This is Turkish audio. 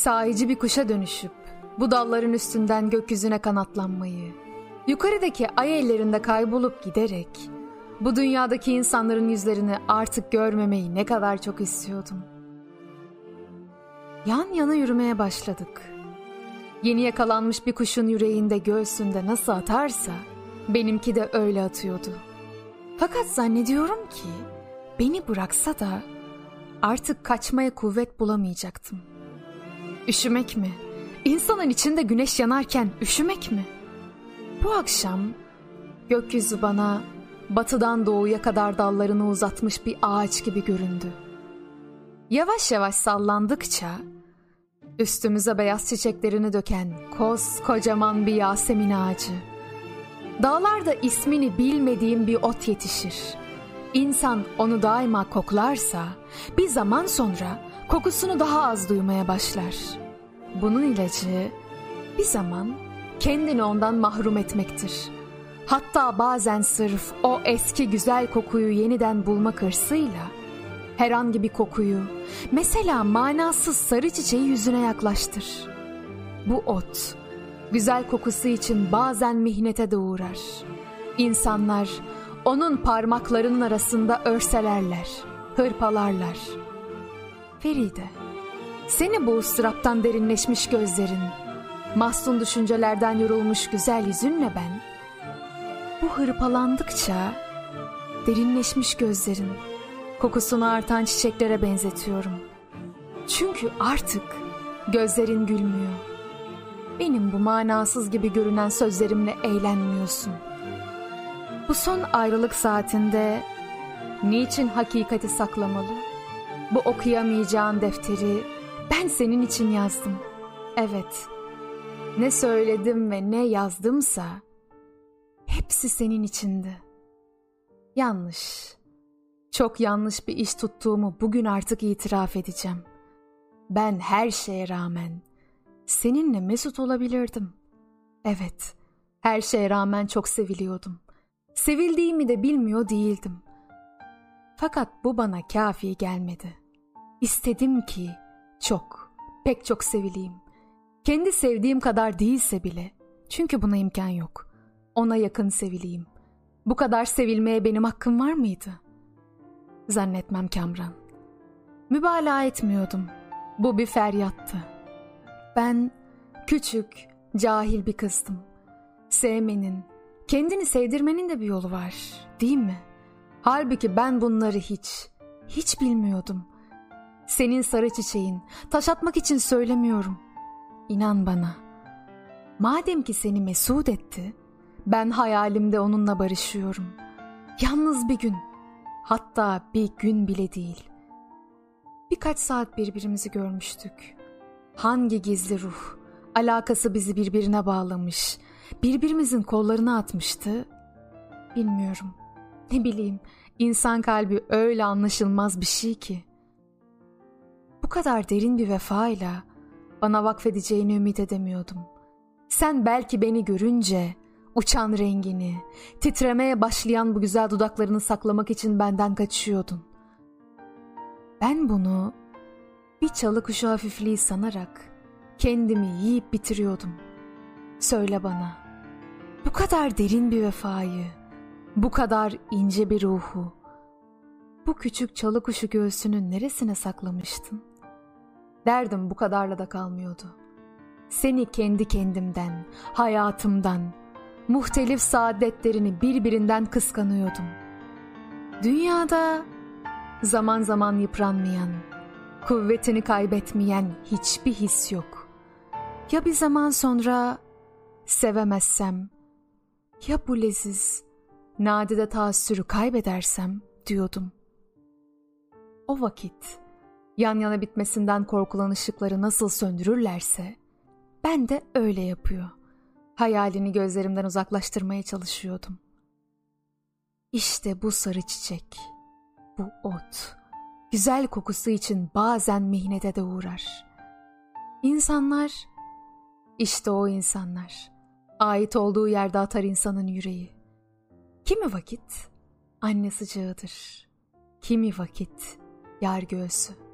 Sahici bir kuşa dönüşüp bu dalların üstünden gökyüzüne kanatlanmayı, yukarıdaki ay ellerinde kaybolup giderek bu dünyadaki insanların yüzlerini artık görmemeyi ne kadar çok istiyordum. Yan yana yürümeye başladık. Yeni yakalanmış bir kuşun yüreğinde göğsünde nasıl atarsa benimki de öyle atıyordu. Fakat zannediyorum ki beni bıraksa da artık kaçmaya kuvvet bulamayacaktım. Üşümek mi? İnsanın içinde güneş yanarken üşümek mi? Bu akşam gökyüzü bana batıdan doğuya kadar dallarını uzatmış bir ağaç gibi göründü. Yavaş yavaş sallandıkça üstümüze beyaz çiçeklerini döken koskocaman bir Yasemin ağacı. Dağlarda ismini bilmediğim bir ot yetişir. İnsan onu daima koklarsa bir zaman sonra kokusunu daha az duymaya başlar. Bunun ilacı bir zaman kendini ondan mahrum etmektir. Hatta bazen sırf o eski güzel kokuyu yeniden bulmak hırsıyla herhangi bir kokuyu, mesela manasız sarı çiçeği yüzüne yaklaştır. Bu ot, güzel kokusu için bazen mihnete de uğrar. İnsanlar onun parmaklarının arasında örselerler, hırpalarlar. Feride, seni bu ıstıraptan derinleşmiş gözlerin, mahzun düşüncelerden yorulmuş güzel yüzünle ben, bu hırpalandıkça derinleşmiş gözlerin, kokusunu artan çiçeklere benzetiyorum. Çünkü artık gözlerin gülmüyor. Benim bu manasız gibi görünen sözlerimle eğlenmiyorsun. Bu son ayrılık saatinde niçin hakikati saklamalı? Bu okuyamayacağın defteri ben senin için yazdım. Evet, ne söyledim ve ne yazdımsa hepsi senin içindi. Yanlış. Çok yanlış bir iş tuttuğumu bugün artık itiraf edeceğim. Ben her şeye rağmen seninle mesut olabilirdim. Evet, her şeye rağmen çok seviliyordum. Sevildiğimi de bilmiyor değildim. Fakat bu bana kafi gelmedi. İstedim ki çok, pek çok sevileyim. Kendi sevdiğim kadar değilse bile. Çünkü buna imkan yok. Ona yakın sevileyim. Bu kadar sevilmeye benim hakkım var mıydı?'' Zannetmem Kamran. Mübalağa etmiyordum. Bu bir feryattı. Ben küçük, cahil bir kızdım. Sevmenin, kendini sevdirmenin de bir yolu var, değil mi? Halbuki ben bunları hiç, hiç bilmiyordum. Senin sarı çiçeğin, taş atmak için söylemiyorum. İnan bana. Madem ki seni mesut etti, ben hayalimde onunla barışıyorum. Yalnız bir gün, Hatta bir gün bile değil. Birkaç saat birbirimizi görmüştük. Hangi gizli ruh, alakası bizi birbirine bağlamış, birbirimizin kollarına atmıştı? Bilmiyorum. Ne bileyim, insan kalbi öyle anlaşılmaz bir şey ki. Kadar derin bir vefayla bana vakfedeceğini ümit edemiyordum. Sen belki beni görünce Uçan rengini, titremeye başlayan bu güzel dudaklarını saklamak için benden kaçıyordun. Ben bunu bir çalı kuşu hafifliği sanarak kendimi yiyip bitiriyordum. Söyle bana, bu kadar derin bir vefayı, bu kadar ince bir ruhu, bu küçük çalı kuşu göğsünün neresine saklamıştın? Derdim bu kadarla da kalmıyordu. Seni kendi kendimden, hayatımdan, muhtelif saadetlerini birbirinden kıskanıyordum. Dünyada zaman zaman yıpranmayan, kuvvetini kaybetmeyen hiçbir his yok. Ya bir zaman sonra sevemezsem, ya bu leziz, nadide taassürü kaybedersem diyordum. O vakit yan yana bitmesinden korkulan ışıkları nasıl söndürürlerse ben de öyle yapıyor. Hayalini gözlerimden uzaklaştırmaya çalışıyordum. İşte bu sarı çiçek, bu ot, güzel kokusu için bazen mihnete de uğrar. İnsanlar, işte o insanlar, ait olduğu yerde atar insanın yüreği. Kimi vakit anne sıcağıdır, kimi vakit yar göğsü.